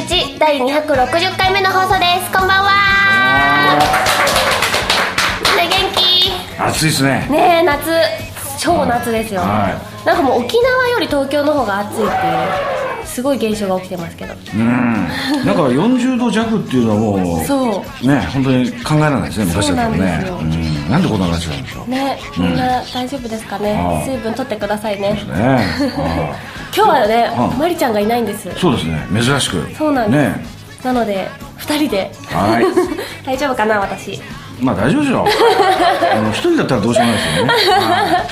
日第260回目の放送です。こんばんは。ね元気？暑いですね。ねえ夏。超夏ですよ、はなんかもう沖縄より東京の方が暑いっていうすごい現象が起きてますけどうん。なんか40度弱っていうのはもうそう。ね本当に考えられないですね昔だったらね。そうなんなんでこんなになんでしょう。ねねみんな大丈夫ですかね、水分取ってくださいね。あ 今日はね、あまりちゃんがいないんです。そうですね。珍しく。そうなんです、ね。なので2人で。はい。大丈夫かな私。まあ大丈夫でしょうあの一人だったらどうしようもないですよね。は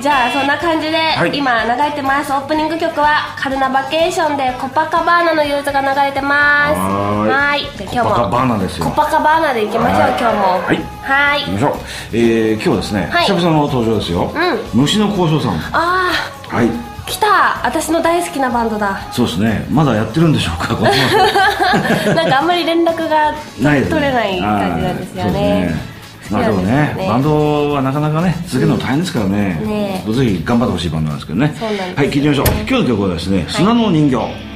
じゃあそんな感じで、い。今流れてますオープニング曲はカルナバケーションでコパカバーナのユーズが流れてますはーい。今日もコパカバーナですよ。コパカバーナでいきましょうはい。今日も。はい。はーい。行きましょう。えー今日はですねはい。久々の登場ですよ。う虫の交渉さん。あはい。あ来た。私の大好きなバンドだ。そうですね。まだやってるんでしょうか なんかあんまり連絡が取れない感じなんですよねまあでもねね。バンドはなかなかね続けるの大変ですからね,、ね。ぜひ頑張ってほしいバンドなんですけどね。はい聞いてみましょう。今日の曲はですね「砂の人形」始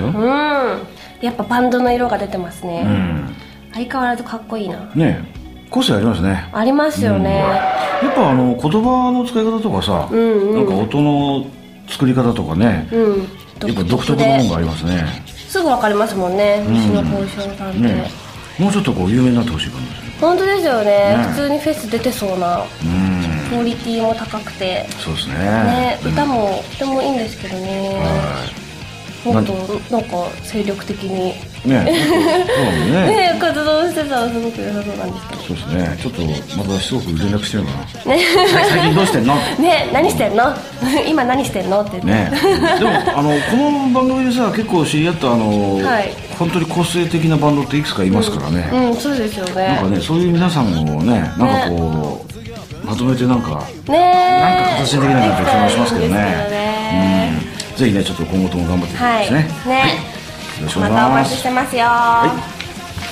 よ。うん。やっぱバンドの色が出てますね、うん。相変わらずかっこいいな。ね個性ありますね。ありますよね、やっぱあの言葉の使い方とかさ、んうん。なんか音の作り方とかね、うん。やっぱ独特なもんがありますね。すぐ分かりますもんね。西野幸四郎さんって、ねもうちょっとこう有名になってほしい感じですね本当ですよね。ね普通にフェス出てそうなうん。クオリティも高くて。そうですね。ね。うん。歌もとてもいいんですけどね。はもっと。なんか精力的に。いねそうね。ね活動してたらすごく良さそうなんですけど。そうですね。ちょっとまたすごく連絡してるかな。ね。最近どうしてんの？ね何してんの？今何してんの？って。言って、ねでもあのこの番組でさ結構知り合ったあの、はい。本当に個性的なバンドっていくつかいますからね、うんそうですよね。なんかねそういう皆さんをねなんかこう、まとめてなんかねなんか形にできないかって気もしますけどね。ね。うんぜひねちょっと今後とも頑張っていきたいですね、はい。ね。よろしくおま願いします。たお待ちしてますよ、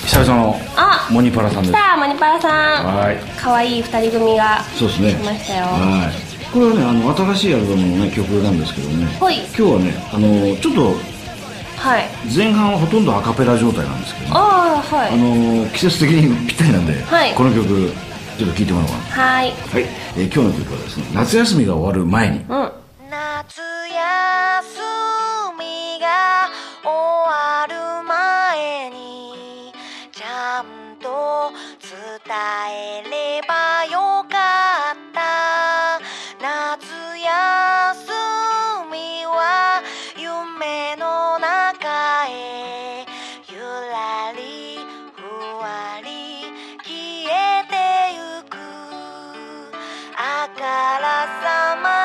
久々のあ。モニパラさんです。さあマニパラさん。はい。可愛い二人組がそうですね。来ましたよ。はい。これはねあの新しいアルバムのね曲なんですけどね。ほい。今日はねあのちょっとはい。前半はほとんどアカペラ状態なんですけどね。ああはい。あの季節的にぴったりなんで、はい。この曲ちょっと聴いてもらおうかな。はい。はい、えー今日の曲はですね夏休みが終わる前に。うん。夏休み休みが終わる前にちゃんと伝えればよかった。夏休みは夢の中へゆらりふわり消えてゆく。あからさま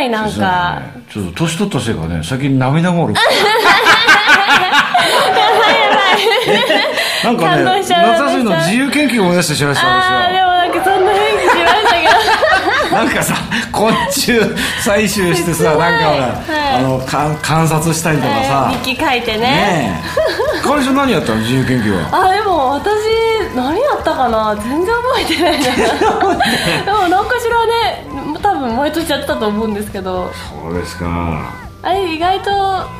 いなんか、ちょっと年取ったせいかね最近涙がおる。なんかね夏休みの自由研究を思い出してしまいましたああで私はもなんかそんな雰囲気しましたけど。なんかさ昆虫採集してさ なんかほら、はい。あのか観察したりとかさ。日記書いてね。ねえ。彼女何やったの自由研究は？あでも私何やったかな？全然覚えてないな。でも何かしらね多分毎年やってたと思うんですけど。そうですか。あれ意外と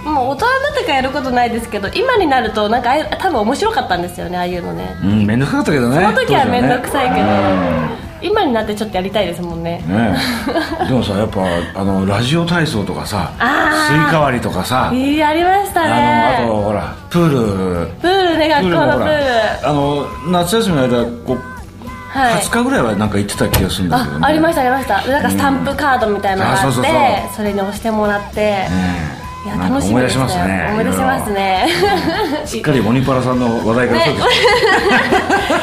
もう大人になってからやることないですけど今になるとなんか多分面白かったんですよねああいうのね。うん面倒くさかったけどね。その時は面倒くさいけどね今になってちょっとやりたいですもんね。ねえ。でもさやっぱあのラジオ体操とかさスイカ割りとかさ。いいありましたあのねあとほらプール。プールね学校のプール。あの夏休みの間こう、はい。20日ぐらいはなんか行ってた気がするんだけど、ね、あありましたありました。でなんかスタンプカードみたいなのがあって、うそうそう。それに押してもらって、ねいや楽しみ思い出ですしますね。思い出しますね。すっかりモニパラさんの話題からそうです、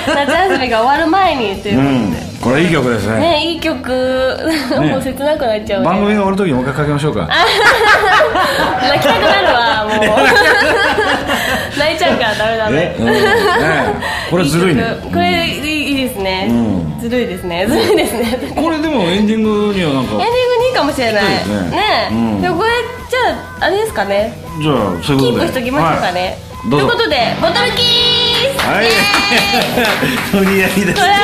夏休みが終わる前にといううん。これいい曲ですね。ねいい曲、もう切なくなっちゃうね。番組が終わる時にもう一回かけましょうか。泣きたくなるわもう。泣いちゃうからダメダメ。え、うん。ねこれずるいね。これですね、うん。ずるいですね。ずるいですね。これでもエンディングにはなんかエンディングにいいかもしれない。ね。ねうん。でもこれじゃああれですかね。じゃあそういうことで。キープしときましょうかね、はい、ということでボトルキース。はい。無理やりですこれは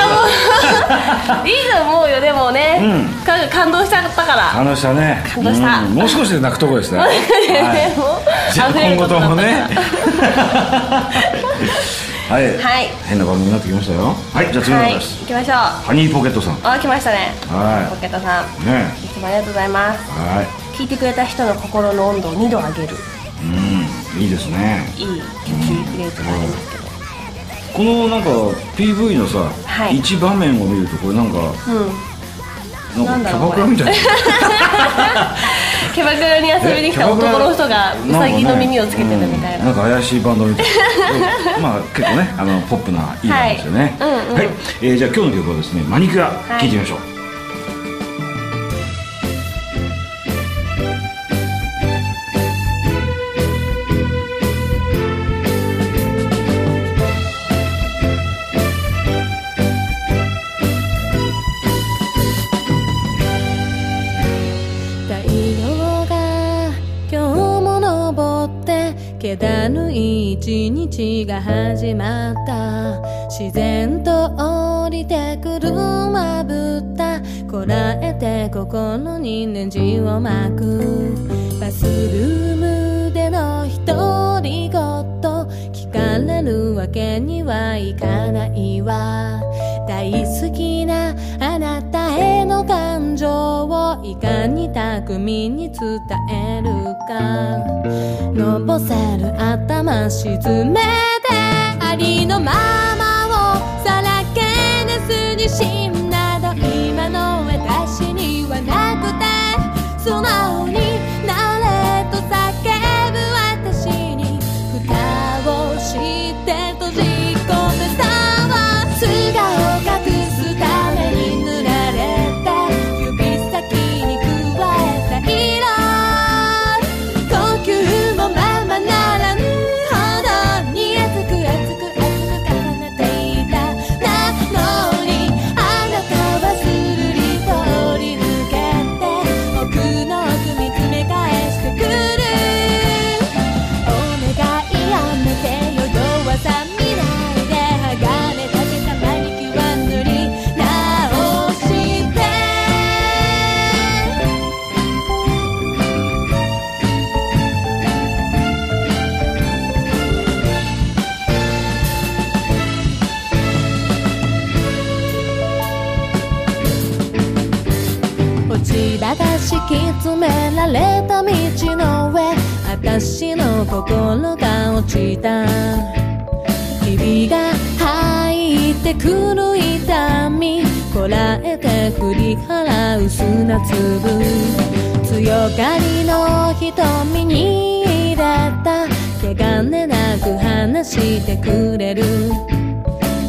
もういいと思うよでもね、うん。か感動しちゃったから。感動したね。感動した。うん。もう少しで泣くとこですね、はい。じゃあ今後ともね はい、はい。変な番組になってきましたよ。はいじゃあ次のはい方です、行きましょう。ハニーポケットさん。あ来ましたね。はポケットさん。いね。いつもありがとうございます。はい。聞いてくれた人の心の温度を2度上げる。うんいいですね。いいキーフレーズがありますけど。このなんか PV のさ、はい。一場面を見るとこれなんかうん。なんかキャバクラみたいなキャバクラに遊びに来た男の人がウサギの耳をつけてるみたいな。なんか怪しいバンドみたいな。まあ結構ねあのポップないいバンドですよね。はい。うんうんはい。えーじゃあ今日の曲はですねマニキュアい。聴いてみましょう、太気だるい一日が始まった。自然と降りてくるまぶた。こらえて心にネジを巻く。バスルームでの独り言。聞かれるわけにはいかないわ。大好きなあなたへの感情をいかに巧みに伝える。か。のぼせる頭沈めてありのままをさらけ出すにしんなど。今の私にはなくて。素直私の心が落ちた。ひびが入ってくる痛みこらえて振り払う砂粒。強がりの瞳に入れた。気兼ねなく話してくれる。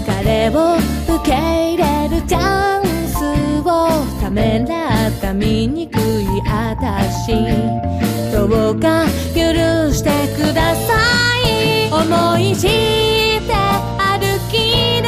彼を受け入れるチャンスをためらった醜い私どうかしてください。思い知って歩き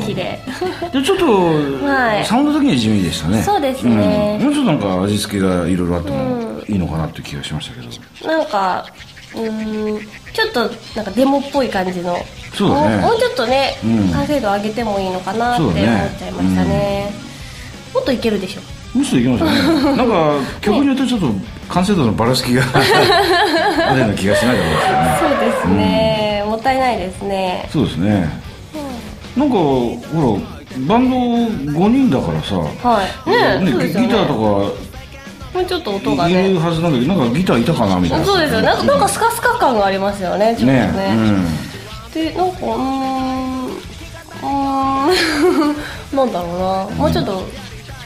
綺麗で。ちょっと、はい、サウンド的には地味でしたね。そうですね、うん、もうちょっとなんか味付けがいろいろあってもいいのかなって気がしましたけど、なんかうんちょっとなんかデモっぽい感じの。そうだ、ね、もうちょっとね、うん、完成度上げてもいいのかなって思っちゃいましたね、ねうん、もっといけるでしょ。もっといけますよね。なんか曲によってちょっと完成度のばらつきが あるような気がしないと思いですね。そうですね、うん、もったいないですね。そうですね。なんかほらバンド5人だからさ、はい。ねね、ね、ギターとかもうちょっと音がね。いるはずなんだけどなんかギターいたかなみたいな。そうですよなんかなんかスカスカ感がありますよねちょっとね、ねうん、でなんかうんうん なんだろうな、うん、もうちょっと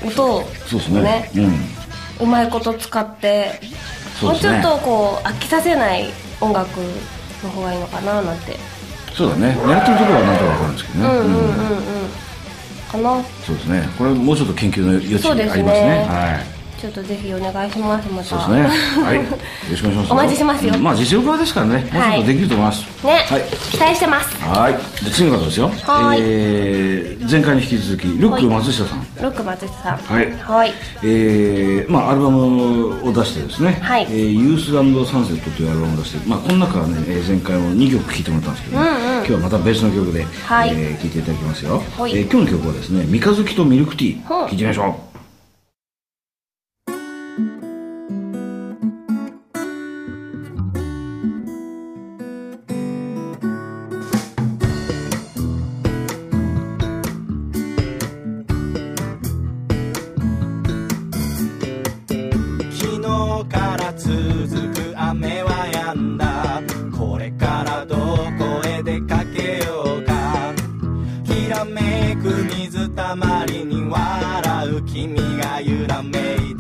音を、ね、そうですね、うん、うまいこと使ってもうちょっとこう飽きさせない音楽の方がいいのかななんて。そうだね。狙ってるところはなんとか分かるんですけどね。うんうんうんうん、かな。そうですね。これもうちょっと研究の余地ありますね。はい。ちょっとぜひお願いします。また。そうですね。はい。よろしくお願いします。お待ちしますよ。まあ実力派ですからね。もうちょっとできると思います。ね。はい。期待してます。はい。で次の方ですよ。はい。えー、前回に引き続きルック松下さん。ルック松下さん。はい。はい。えー、まあアルバムを出してですね。はい。えー、ユースランドサンセットというアルバムを出して、まあこの中はね前回も二曲聴いてもらったんですけど、ね、うんうん、今日はまた別の曲で、はい、えー、聴いていただきますよ。はい。えー、今日の曲はですね、三日月とミルクティー聴いてみましょう。君が揺らめいた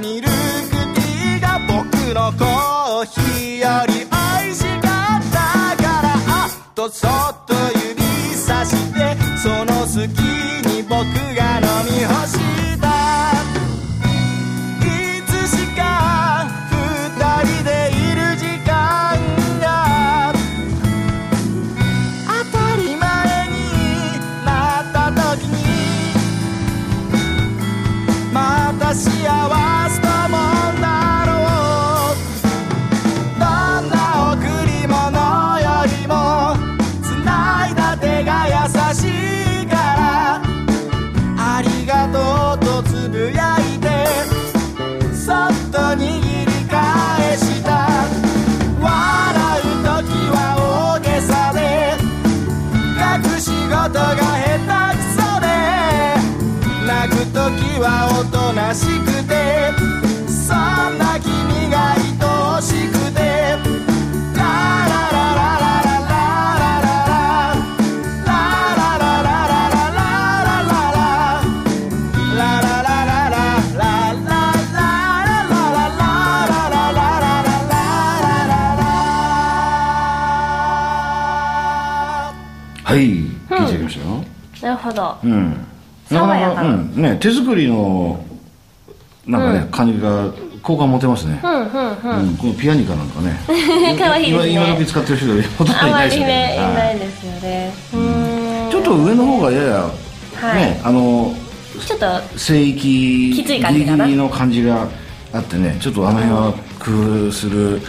ミルクティーが僕のコーヒーより美味しかったからあっとそう。聞いてきましたよなるほど。うん。爽やかな。うん。ね手作りのなんかね、感じが好感持てますね、うんうんうん。うん。このピアニカなんかね。可愛いですね。今今時使ってる人がほとんどいないですよりね。いはいないですよね。うーん。ちょっと上の方がやや、はい。ねあのちょっと。聖域きつい感じギリかな。ギリの感じがあってねちょっとあの辺は工夫する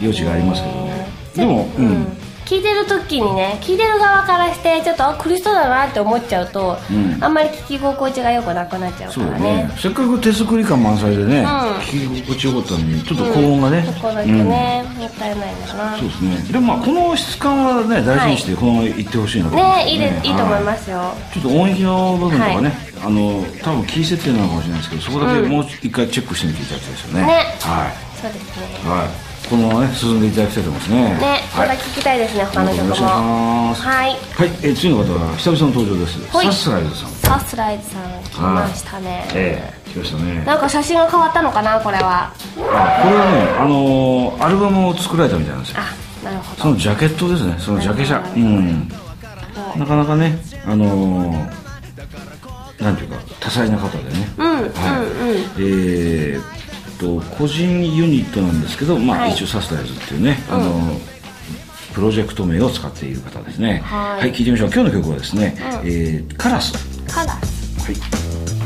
余地がありますけどね。でもう、うんん聞いてる時にね聞いてる側からしてちょっとあ苦しそうだなって思っちゃうと、うん。あんまり聞き心地が良くなくなっちゃうそうだからね。ね。せっかく手作り感満載でね、ん。聞き心地よかったのにちょっと高音がね、そこだけね、もったいないんだな。そうですね。でもまあこの質感はね大事にしてこのままいってほしいなと。思うんねいいでよいいと思いはますよ。ちょっと音域の部分とかね、はい。あの多分キー設定なのかもしれないですけどそこだけうん。もう一回チェックしてみていただきたいですよね。ね。はい。そうですね。はいこのままね進んでいただきたいと思いますね。ねまはい。た聞きたいですね他の曲も。よろしくお願いします。はい。はい、えー次の方は久々の登場です。はい。サスライズさん。サスライズさん来ましたね、ええ来ましたね。なんか写真が変わったのかなこれは。あこれはねあのーアルバムを作られたみたいなんですよ。あなるほど。そのジャケットですね。そのジャケ写。うん。なかなかねあのーなんていうか多彩な方でね。うんうんうん。はいえーっと個人ユニットなんですけど、まあはい。一応サスライズっていうね、あのプロジェクト名を使っている方ですね。はい。聞いてみましょう。今日の曲はですね、えーカラス。カラス。はい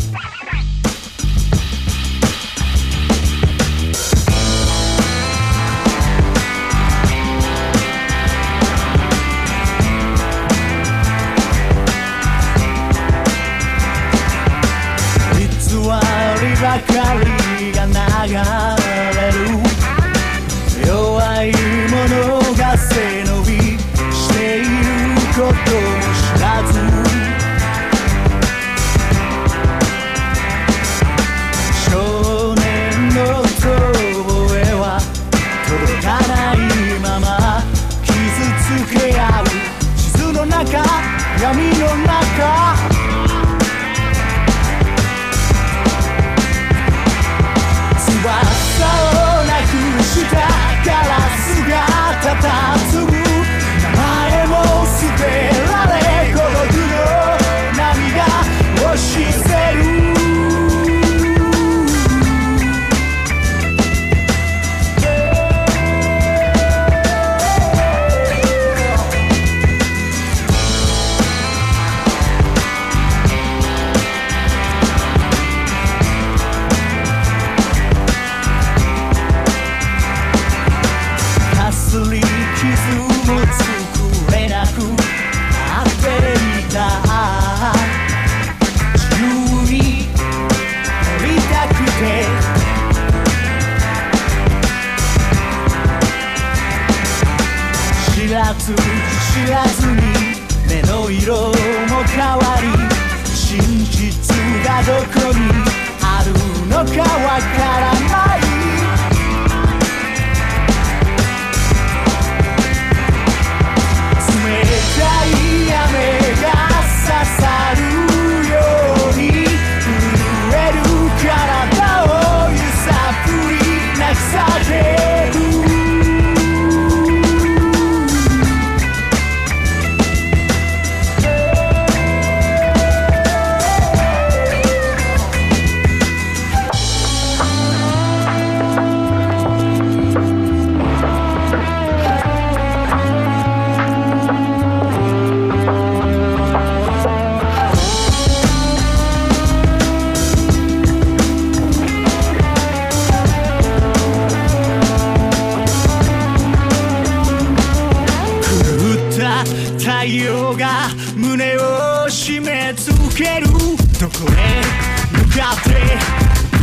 向かって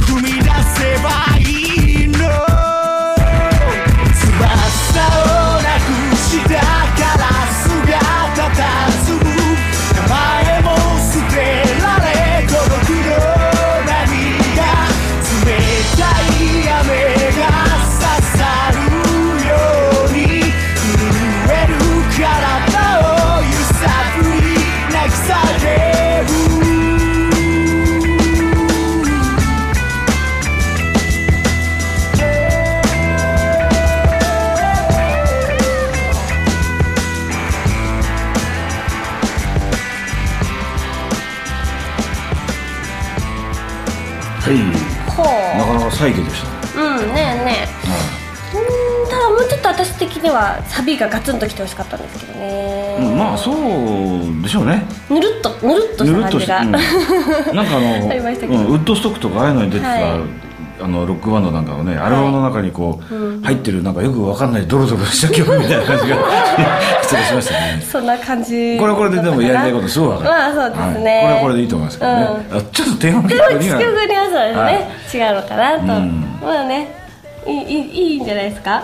踏み出せばいい的にはサビがガツンときてほしかったんですけどね、うんまあそうでしょうね。ぬるっとぬるっとした感じが、うん。なんかあの ありましたけど。うんウッドストックとかああいうのに出てた、はい。あのロックバンドなんかのねアルバムの中にこう、うん。入ってるなんかよくわかんないドロドロした曲みたいな感じが 失礼しましたね。そんな感じ。これはこれででもやりたいことすごいわかる。まあそうですね。はい。これはこれでいいと思いますけどね、うあちょっと低音でも地曲には球にはそうですね、はい違うのかなと、うん。まあねいいいいいいんじゃないですか？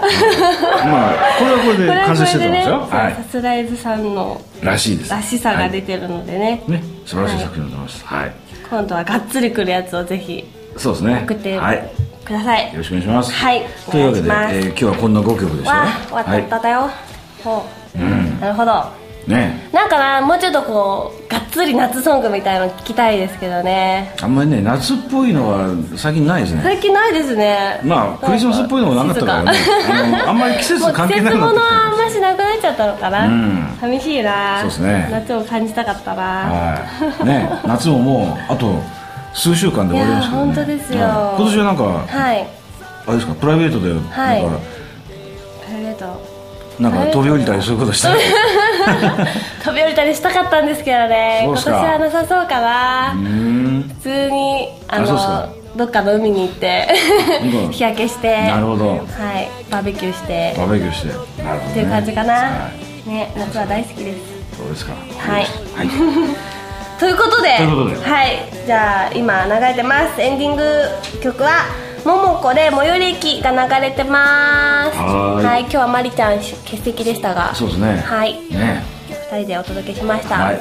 まあこれはこれで 完成してこれですよ、そうはい。サスライズさんのらしいです。らしさが出はい。てるのでね、ね素晴らしい作品だと思います。はい、今度はがっつりくるやつをぜひそうですね。送ってはい。よください、ろしくお願いします。はい。というわけで、えー今日はこんな5曲でしたね。わあ終わったっただよ、ほう。うんなるほどね。なんかなもうちょっとこうがっつり夏ソングみたいの聞きたいですけどね。あんまりね夏っぽいのは最近ないですね。最近ないですね。まあクリスマスっぽいのもなかったからね。あんまり季節関係なくなってきもう季節物はあんたましなくなっちゃったのかな、うん。寂しいな。そうですね。夏を感じたかったな、はい。ね 夏ももうあと数週間で終わりますけど、ね、本当ですよ。はい今年はなんかはい。あれですかプライベートでなんか、はい。プライベートなんか飛び降りたりそういうことした？ら 飛び降りたりしたかったんですけどね。今年はなさそうかな、普通にあのどっかの海に行ってうん。日焼けしてなるほど。はい。バーベキューして。バーベキューして。なるほど、ね、っていう感じかな、はい。ね夏は大好きです。そうですか。はい。はい。ということでということで。はい。じゃあ今流れてます。エンディング曲は「ももこで最寄り駅」が流れてます。はーい今日はまりちゃん欠席でしたが。そうですね。はい。ね。2人でお届けしました、はい。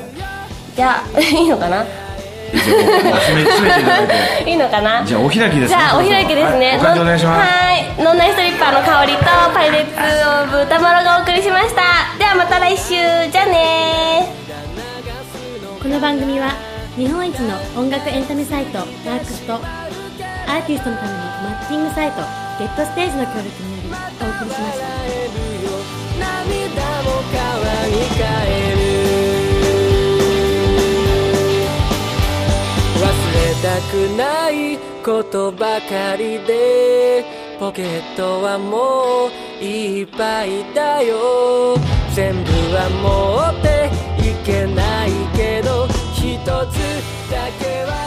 じゃあいいのかな？いただいて。いいのかな？じゃあお開きですねじゃあお開きですね、はいお願いします。はい。ノンナイストリッパーの香りとパイレーツオブ歌丸がお送りしました。ではまた来週。じゃあねこの番組は日本一の音楽エンタメサイトワークスとアーティストのためのマッテングサイトゲットステージの協力によりお送りしました。涙も川に変える。忘れたくないことばかりでポケットはもういっぱいだよ。全部は持っていけないけど一つだけは